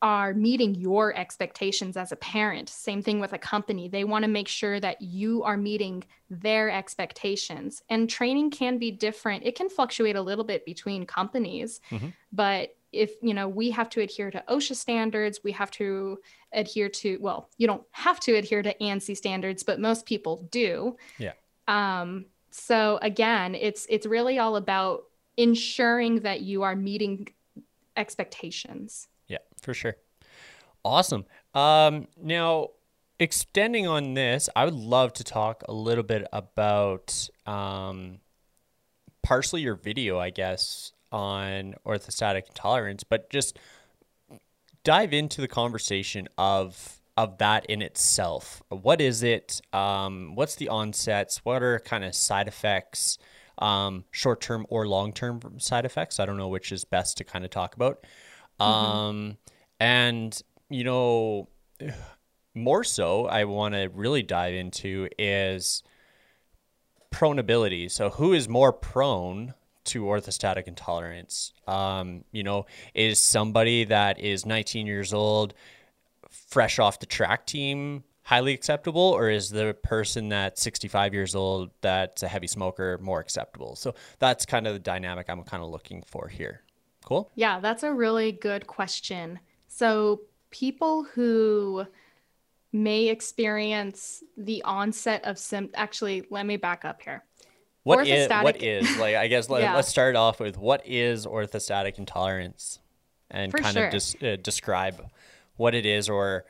are meeting your expectations as a parent. Same thing with a company. They want to make sure that you are meeting their expectations. And training can be different. It can fluctuate a little bit between companies, mm-hmm. but if you know we have to adhere to OSHA standards, we have to adhere to well, you don't have to adhere to ANSI standards, but most people do. Yeah. Um so again, it's it's really all about ensuring that you are meeting expectations. Yeah, for sure. Awesome. Um, now, extending on this, I would love to talk a little bit about um, partially your video, I guess, on orthostatic intolerance, but just dive into the conversation of of that in itself. What is it? Um, what's the onsets? What are kind of side effects? Um, short term or long term side effects? I don't know which is best to kind of talk about. Mm-hmm. Um, and, you know, more so, I want to really dive into is pronability. So, who is more prone to orthostatic intolerance? Um, you know, is somebody that is 19 years old, fresh off the track team, highly acceptable, or is the person that's 65 years old that's a heavy smoker more acceptable? So, that's kind of the dynamic I'm kind of looking for here. Cool. Yeah, that's a really good question. So, people who may experience the onset of symptoms, actually, let me back up here. What is, what is like I guess [LAUGHS] let, yeah. let's start off with what is orthostatic intolerance and For kind sure. of just uh, describe what it is or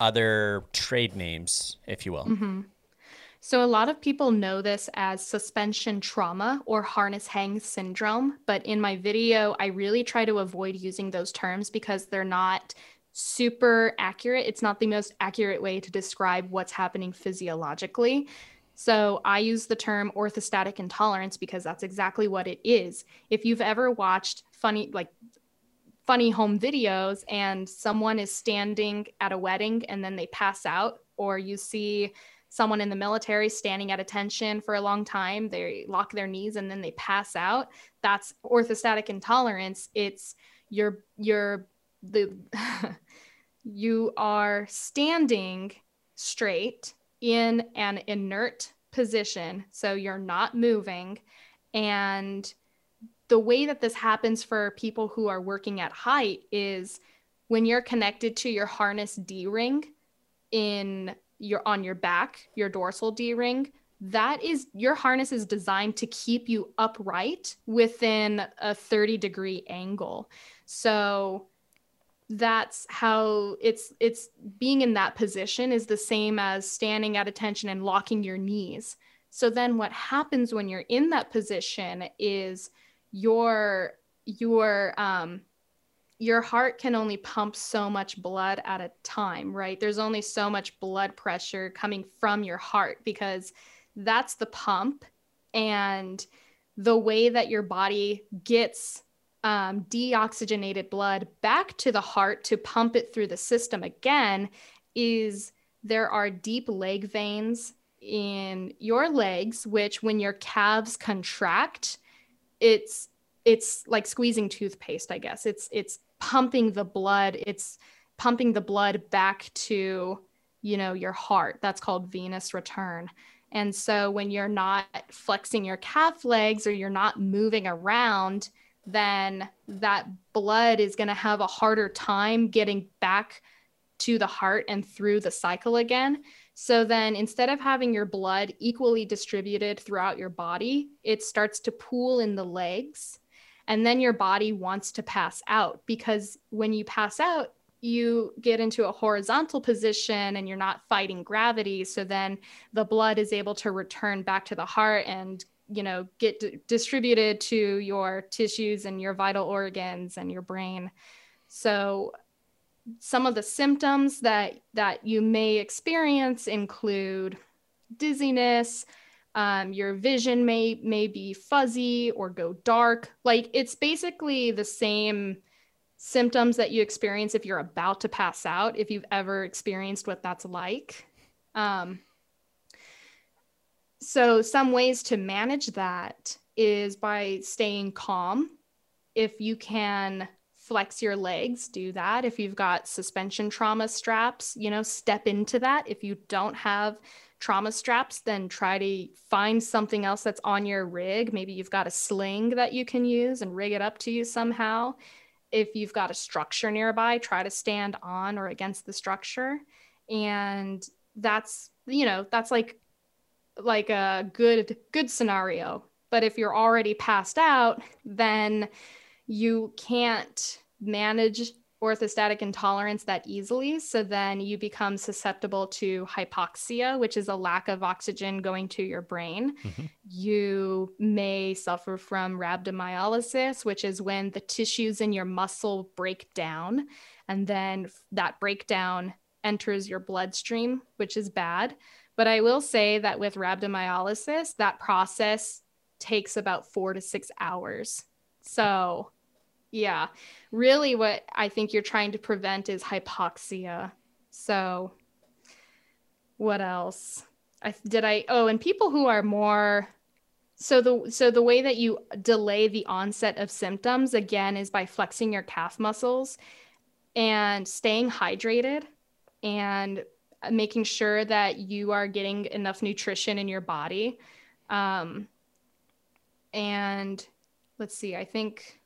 other trade names if you will. Mm-hmm. So, a lot of people know this as suspension trauma or harness hang syndrome. But in my video, I really try to avoid using those terms because they're not super accurate. It's not the most accurate way to describe what's happening physiologically. So, I use the term orthostatic intolerance because that's exactly what it is. If you've ever watched funny, like, funny home videos and someone is standing at a wedding and then they pass out, or you see someone in the military standing at attention for a long time, they lock their knees and then they pass out. That's orthostatic intolerance. It's your your the [LAUGHS] you are standing straight in an inert position, so you're not moving and the way that this happens for people who are working at height is when you're connected to your harness D ring in your on your back, your dorsal D ring, that is your harness is designed to keep you upright within a 30 degree angle. So that's how it's it's being in that position is the same as standing at attention and locking your knees. So then what happens when you're in that position is your your um your heart can only pump so much blood at a time, right? There's only so much blood pressure coming from your heart because that's the pump. And the way that your body gets um, deoxygenated blood back to the heart to pump it through the system again is there are deep leg veins in your legs which when your calves contract it's it's like squeezing toothpaste i guess. It's it's pumping the blood. It's pumping the blood back to you know your heart. That's called venous return. And so when you're not flexing your calf legs or you're not moving around then that blood is going to have a harder time getting back to the heart and through the cycle again. So then instead of having your blood equally distributed throughout your body, it starts to pool in the legs. And then your body wants to pass out because when you pass out, you get into a horizontal position and you're not fighting gravity. So then the blood is able to return back to the heart and you know get d- distributed to your tissues and your vital organs and your brain so some of the symptoms that that you may experience include dizziness um, your vision may may be fuzzy or go dark like it's basically the same symptoms that you experience if you're about to pass out if you've ever experienced what that's like um, so, some ways to manage that is by staying calm. If you can flex your legs, do that. If you've got suspension trauma straps, you know, step into that. If you don't have trauma straps, then try to find something else that's on your rig. Maybe you've got a sling that you can use and rig it up to you somehow. If you've got a structure nearby, try to stand on or against the structure. And that's, you know, that's like like a good good scenario but if you're already passed out then you can't manage orthostatic intolerance that easily so then you become susceptible to hypoxia which is a lack of oxygen going to your brain mm-hmm. you may suffer from rhabdomyolysis which is when the tissues in your muscle break down and then that breakdown enters your bloodstream which is bad but I will say that with rhabdomyolysis, that process takes about four to six hours. So, yeah, really what I think you're trying to prevent is hypoxia. So, what else? I did I oh, and people who are more so the so the way that you delay the onset of symptoms again is by flexing your calf muscles and staying hydrated and making sure that you are getting enough nutrition in your body. Um, and let's see, I think,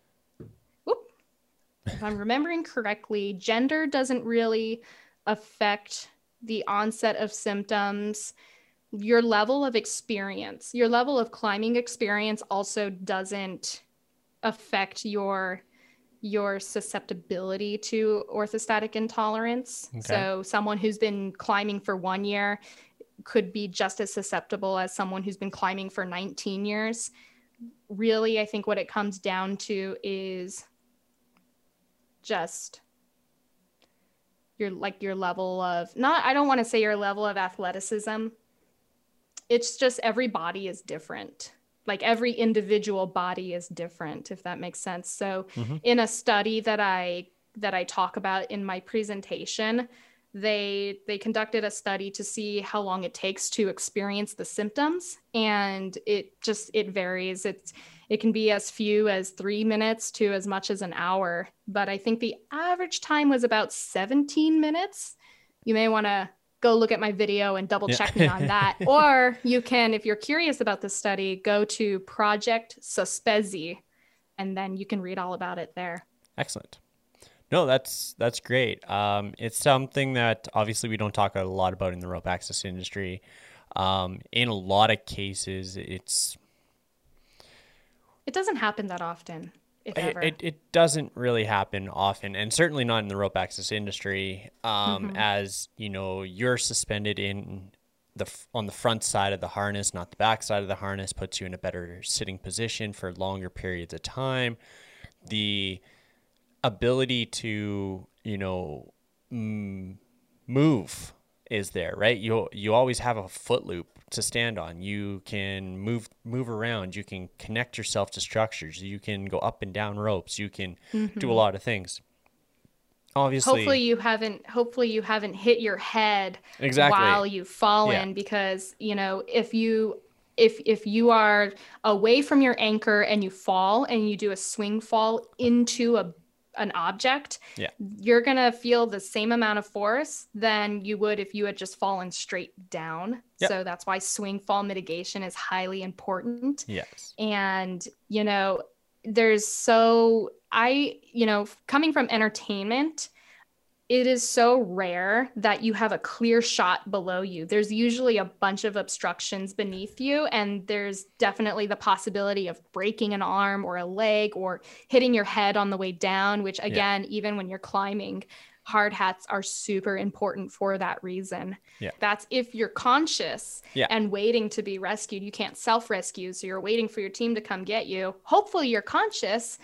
if I'm remembering correctly, gender doesn't really affect the onset of symptoms. Your level of experience, your level of climbing experience also doesn't affect your your susceptibility to orthostatic intolerance. Okay. So, someone who's been climbing for one year could be just as susceptible as someone who's been climbing for 19 years. Really, I think what it comes down to is just your like your level of not I don't want to say your level of athleticism. It's just every body is different like every individual body is different if that makes sense so mm-hmm. in a study that i that i talk about in my presentation they they conducted a study to see how long it takes to experience the symptoms and it just it varies it's it can be as few as three minutes to as much as an hour but i think the average time was about 17 minutes you may want to go look at my video and double check yeah. me on that. [LAUGHS] or you can, if you're curious about the study, go to Project Sospesi and then you can read all about it there. Excellent. No, that's that's great. Um, it's something that obviously we don't talk a lot about in the rope access industry. Um, in a lot of cases, it's it doesn't happen that often. It, it, it, doesn't really happen often, and certainly not in the rope access industry. Um, mm-hmm. As you know, you're suspended in the on the front side of the harness, not the back side of the harness, puts you in a better sitting position for longer periods of time. The ability to you know move is there, right? You you always have a foot loop to stand on. You can move move around. You can connect yourself to structures. You can go up and down ropes. You can mm-hmm. do a lot of things. Obviously, hopefully you haven't. Hopefully you haven't hit your head exactly while you've fallen, yeah. because you know if you if if you are away from your anchor and you fall and you do a swing fall into a an object, yeah. you're going to feel the same amount of force than you would if you had just fallen straight down. Yep. So that's why swing fall mitigation is highly important. Yes. And, you know, there's so, I, you know, coming from entertainment, it is so rare that you have a clear shot below you. There's usually a bunch of obstructions beneath you, and there's definitely the possibility of breaking an arm or a leg or hitting your head on the way down, which, again, yeah. even when you're climbing, hard hats are super important for that reason. Yeah. That's if you're conscious yeah. and waiting to be rescued. You can't self rescue. So you're waiting for your team to come get you. Hopefully, you're conscious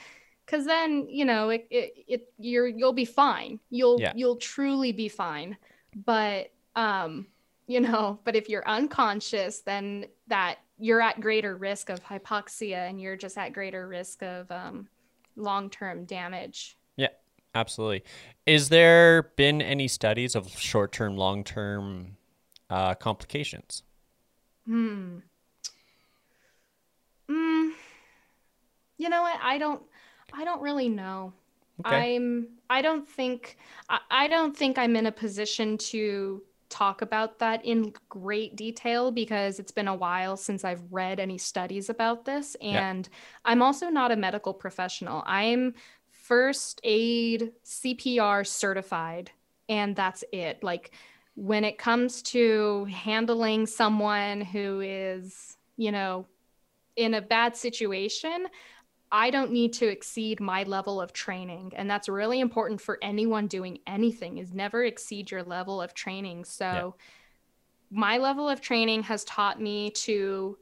because then you know it, it, it you're you'll be fine. You'll yeah. you'll truly be fine. But um you know but if you're unconscious then that you're at greater risk of hypoxia and you're just at greater risk of um, long-term damage. Yeah absolutely. Is there been any studies of short-term long-term uh, complications? Hmm. Mm, you know what? I don't I don't really know. Okay. I'm I don't think I, I don't think I'm in a position to talk about that in great detail because it's been a while since I've read any studies about this and yeah. I'm also not a medical professional. I'm first aid CPR certified and that's it. Like when it comes to handling someone who is, you know, in a bad situation, I don't need to exceed my level of training. And that's really important for anyone doing anything is never exceed your level of training. So yeah. my level of training has taught me to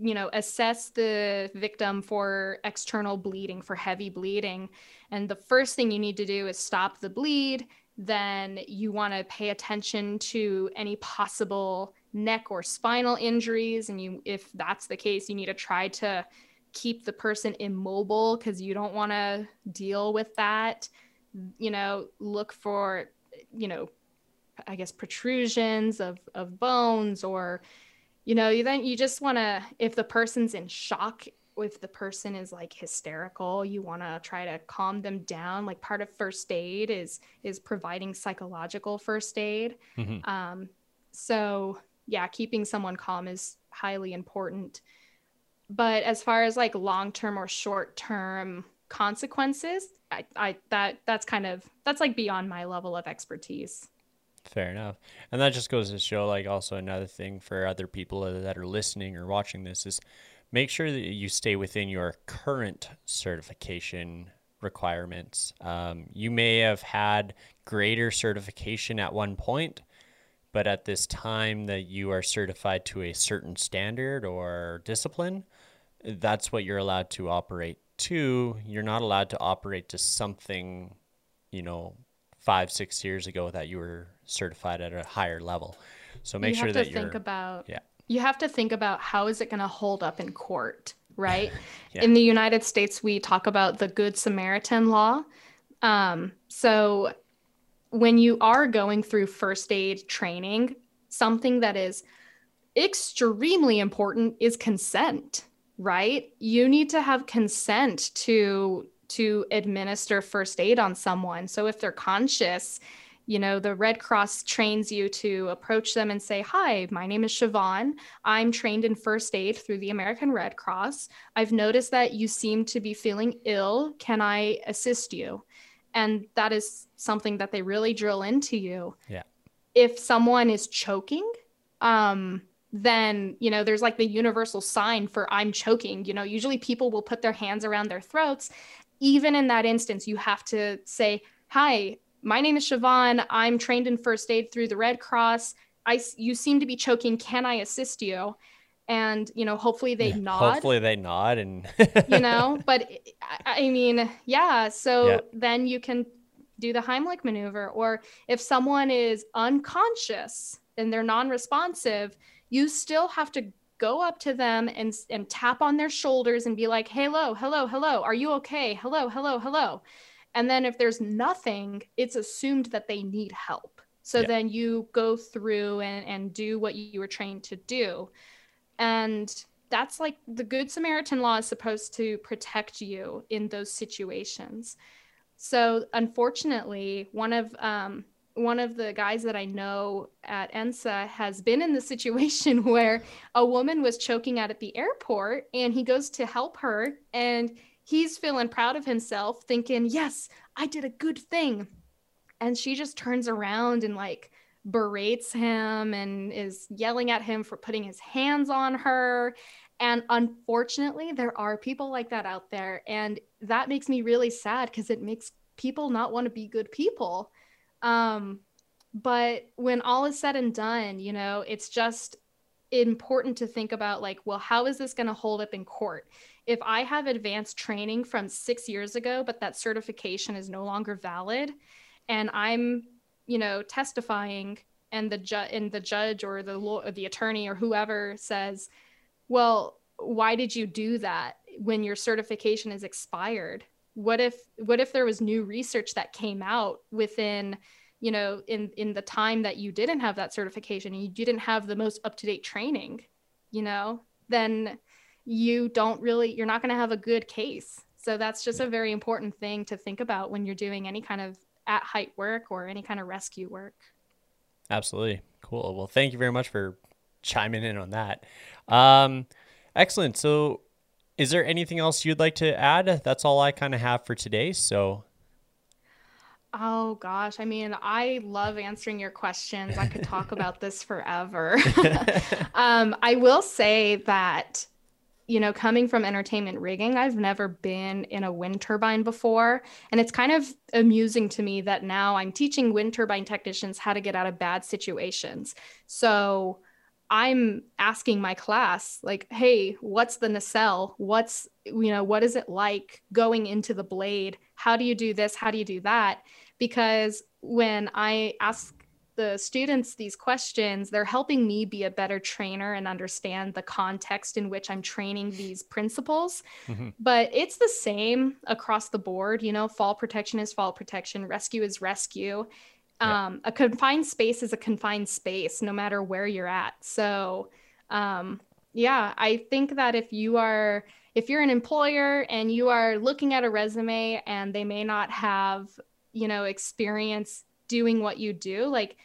you know assess the victim for external bleeding for heavy bleeding and the first thing you need to do is stop the bleed then you want to pay attention to any possible neck or spinal injuries and you if that's the case you need to try to keep the person immobile because you don't want to deal with that. You know, look for, you know, I guess protrusions of, of bones or, you know, you then you just want to, if the person's in shock, if the person is like hysterical, you want to try to calm them down. Like part of first aid is is providing psychological first aid. Mm-hmm. Um, so yeah, keeping someone calm is highly important but as far as like long term or short term consequences I, I that that's kind of that's like beyond my level of expertise. Fair enough. And that just goes to show like also another thing for other people that are listening or watching this is make sure that you stay within your current certification requirements. Um, you may have had greater certification at one point but at this time that you are certified to a certain standard or discipline that's what you're allowed to operate to. You're not allowed to operate to something, you know, five, six years ago that you were certified at a higher level. So make you sure that you're. think about. Yeah. You have to think about how is it going to hold up in court, right? [LAUGHS] yeah. In the United States, we talk about the Good Samaritan law. Um, so when you are going through first aid training, something that is extremely important is consent right? You need to have consent to to administer first aid on someone. So if they're conscious, you know, the Red Cross trains you to approach them and say, Hi, my name is Siobhan. I'm trained in first aid through the American Red Cross. I've noticed that you seem to be feeling ill. Can I assist you? And that is something that they really drill into you. Yeah. If someone is choking, um, then you know there's like the universal sign for i'm choking. You know usually people will put their hands around their throats. Even in that instance you have to say hi my name is siobhan. I'm trained in first aid through the red cross. I you seem to be choking. Can i assist you? And you know hopefully they nod. hopefully they nod and you [LAUGHS] know but i mean yeah so yeah. then you can do the Heimlich maneuver. Or if someone is unconscious and they're non responsive, you still have to go up to them and, and tap on their shoulders and be like, hello, hello, hello. Are you okay? Hello, hello, hello. And then if there's nothing, it's assumed that they need help. So yeah. then you go through and, and do what you were trained to do. And that's like the Good Samaritan law is supposed to protect you in those situations. So unfortunately, one of um, one of the guys that I know at ENSA has been in the [LAUGHS] situation where a woman was choking out at the airport and he goes to help her and he's feeling proud of himself, thinking, Yes, I did a good thing. And she just turns around and like berates him and is yelling at him for putting his hands on her. And unfortunately, there are people like that out there. And that makes me really sad because it makes people not want to be good people. Um, but when all is said and done, you know, it's just important to think about like, well, how is this going to hold up in court? If I have advanced training from six years ago, but that certification is no longer valid, and I'm, you know, testifying, and the judge and the judge or the law or the attorney or whoever says, well, why did you do that when your certification is expired? What if what if there was new research that came out within you know in in the time that you didn't have that certification and you didn't have the most up-to-date training you know then you don't really you're not going to have a good case. So that's just a very important thing to think about when you're doing any kind of at height work or any kind of rescue work. Absolutely. Cool. Well thank you very much for chiming in on that. Um, excellent. So, is there anything else you'd like to add? That's all I kind of have for today. So, Oh gosh, I mean, I love answering your questions. I could talk about [LAUGHS] this forever. [LAUGHS] um, I will say that, you know, coming from entertainment rigging, I've never been in a wind turbine before. And it's kind of amusing to me that now I'm teaching wind turbine technicians how to get out of bad situations. So, I'm asking my class, like, hey, what's the nacelle? What's, you know, what is it like going into the blade? How do you do this? How do you do that? Because when I ask the students these questions, they're helping me be a better trainer and understand the context in which I'm training these principles. Mm-hmm. But it's the same across the board. You know, fall protection is fall protection, rescue is rescue um, a confined space is a confined space no matter where you're at. So um, yeah i think that if you are if you're an employer and you are looking at a resume and they may not have you know experience doing what you do like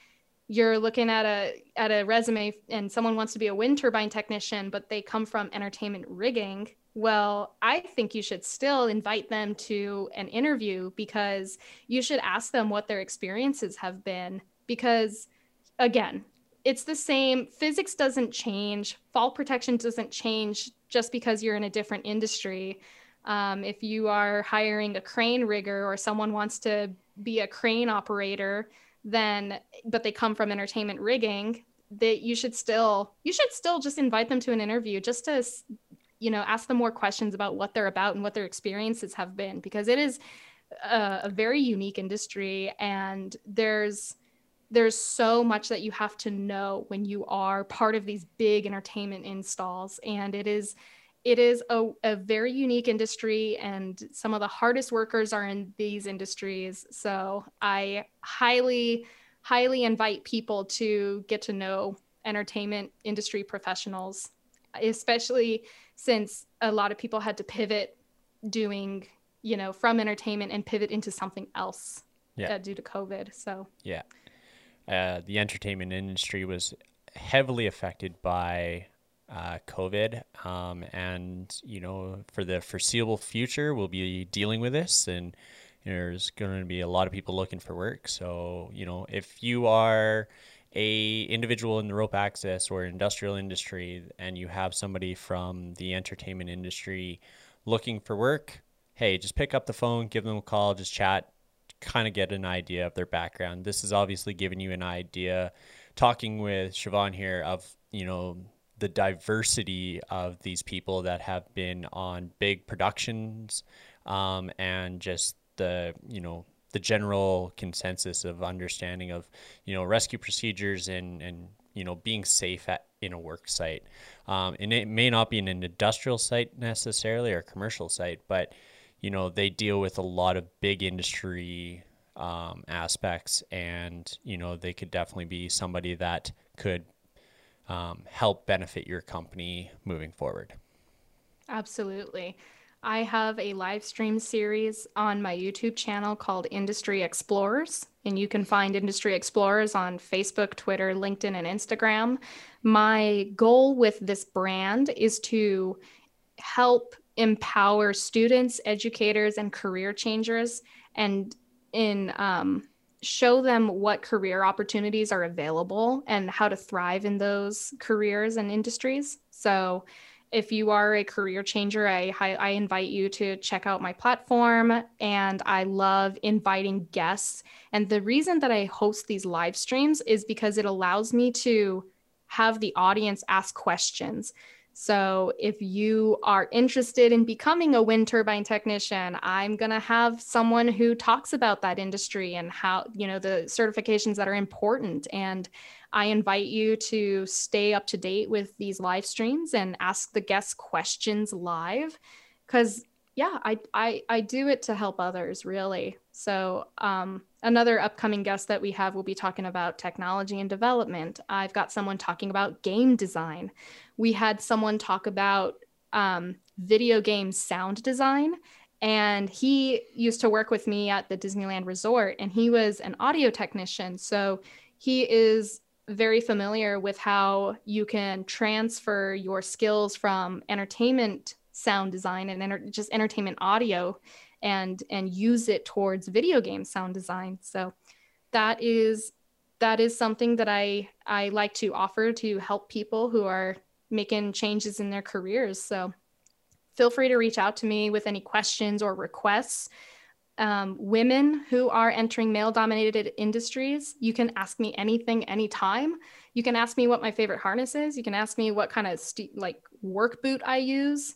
you're looking at a at a resume and someone wants to be a wind turbine technician but they come from entertainment rigging well, I think you should still invite them to an interview because you should ask them what their experiences have been. Because again, it's the same. Physics doesn't change, fall protection doesn't change just because you're in a different industry. Um, if you are hiring a crane rigger or someone wants to be a crane operator, then but they come from entertainment rigging, that you should still you should still just invite them to an interview just to you know ask them more questions about what they're about and what their experiences have been because it is a, a very unique industry and there's there's so much that you have to know when you are part of these big entertainment installs and it is it is a, a very unique industry and some of the hardest workers are in these industries so i highly highly invite people to get to know entertainment industry professionals especially since a lot of people had to pivot doing, you know, from entertainment and pivot into something else yeah. uh, due to COVID. So, yeah. Uh, the entertainment industry was heavily affected by uh, COVID. Um, and, you know, for the foreseeable future, we'll be dealing with this. And there's going to be a lot of people looking for work. So, you know, if you are a individual in the rope access or industrial industry and you have somebody from the entertainment industry looking for work, hey, just pick up the phone, give them a call, just chat, kind of get an idea of their background. This is obviously giving you an idea talking with Siobhan here of, you know, the diversity of these people that have been on big productions um, and just the, you know, the general consensus of understanding of you know rescue procedures and and you know being safe at in a work site. Um, and it may not be in an industrial site necessarily or commercial site, but you know they deal with a lot of big industry um, aspects, and you know they could definitely be somebody that could um, help benefit your company moving forward. Absolutely. I have a live stream series on my YouTube channel called Industry Explorers, and you can find Industry Explorers on Facebook, Twitter, LinkedIn, and Instagram. My goal with this brand is to help empower students, educators, and career changers and in um, show them what career opportunities are available and how to thrive in those careers and industries. So if you are a career changer, I, I invite you to check out my platform. And I love inviting guests. And the reason that I host these live streams is because it allows me to have the audience ask questions. So, if you are interested in becoming a wind turbine technician, I'm going to have someone who talks about that industry and how, you know, the certifications that are important. And I invite you to stay up to date with these live streams and ask the guests questions live. Because yeah I, I i do it to help others really. So um, another upcoming guest that we have will be talking about technology and development. I've got someone talking about game design we had someone talk about um, video game sound design and he used to work with me at the disneyland resort and he was an audio technician. So he is very familiar with how you can transfer your skills from entertainment sound design and enter- just entertainment audio and and use it towards video game sound design. So that is that is something that i i like to offer to help people who are making changes in their careers so feel free to reach out to me with any questions or requests um, women who are entering male dominated industries, you can ask me anything anytime. You can ask me what my favorite harness is. You can ask me what kind of st- like work boot I use.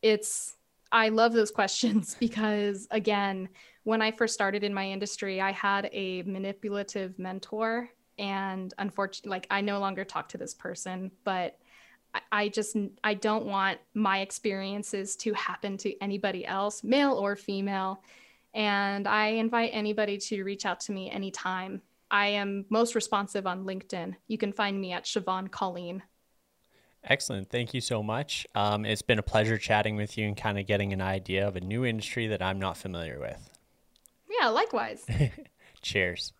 It's, I love those questions [LAUGHS] because, again, when I first started in my industry, I had a manipulative mentor. And unfortunately, like I no longer talk to this person, but I just I don't want my experiences to happen to anybody else, male or female. And I invite anybody to reach out to me anytime. I am most responsive on LinkedIn. You can find me at Siobhan Colleen. Excellent. Thank you so much. Um, it's been a pleasure chatting with you and kind of getting an idea of a new industry that I'm not familiar with. Yeah, likewise. [LAUGHS] Cheers.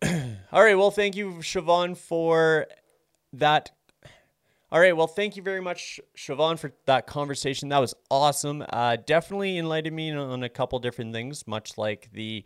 [CLEARS THROAT] All right. Well, thank you, Siobhan, for that all right. Well, thank you very much, Siobhan, for that conversation. That was awesome. Uh, definitely enlightened me on a couple different things, much like the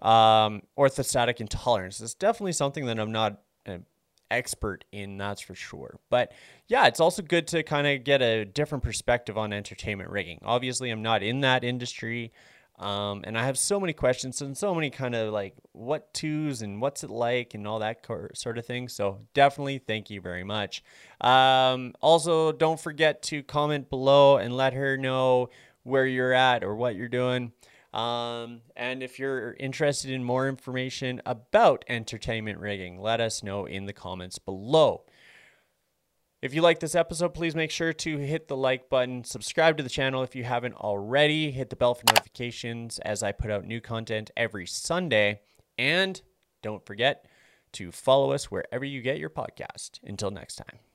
um, orthostatic intolerance. It's definitely something that I'm not an expert in, that's for sure. But yeah, it's also good to kind of get a different perspective on entertainment rigging. Obviously, I'm not in that industry. Um, and I have so many questions and so many kind of like what twos and what's it like and all that sort of thing. So definitely thank you very much. Um, also, don't forget to comment below and let her know where you're at or what you're doing. Um, and if you're interested in more information about entertainment rigging, let us know in the comments below. If you like this episode, please make sure to hit the like button, subscribe to the channel if you haven't already, hit the bell for notifications as I put out new content every Sunday, and don't forget to follow us wherever you get your podcast. Until next time.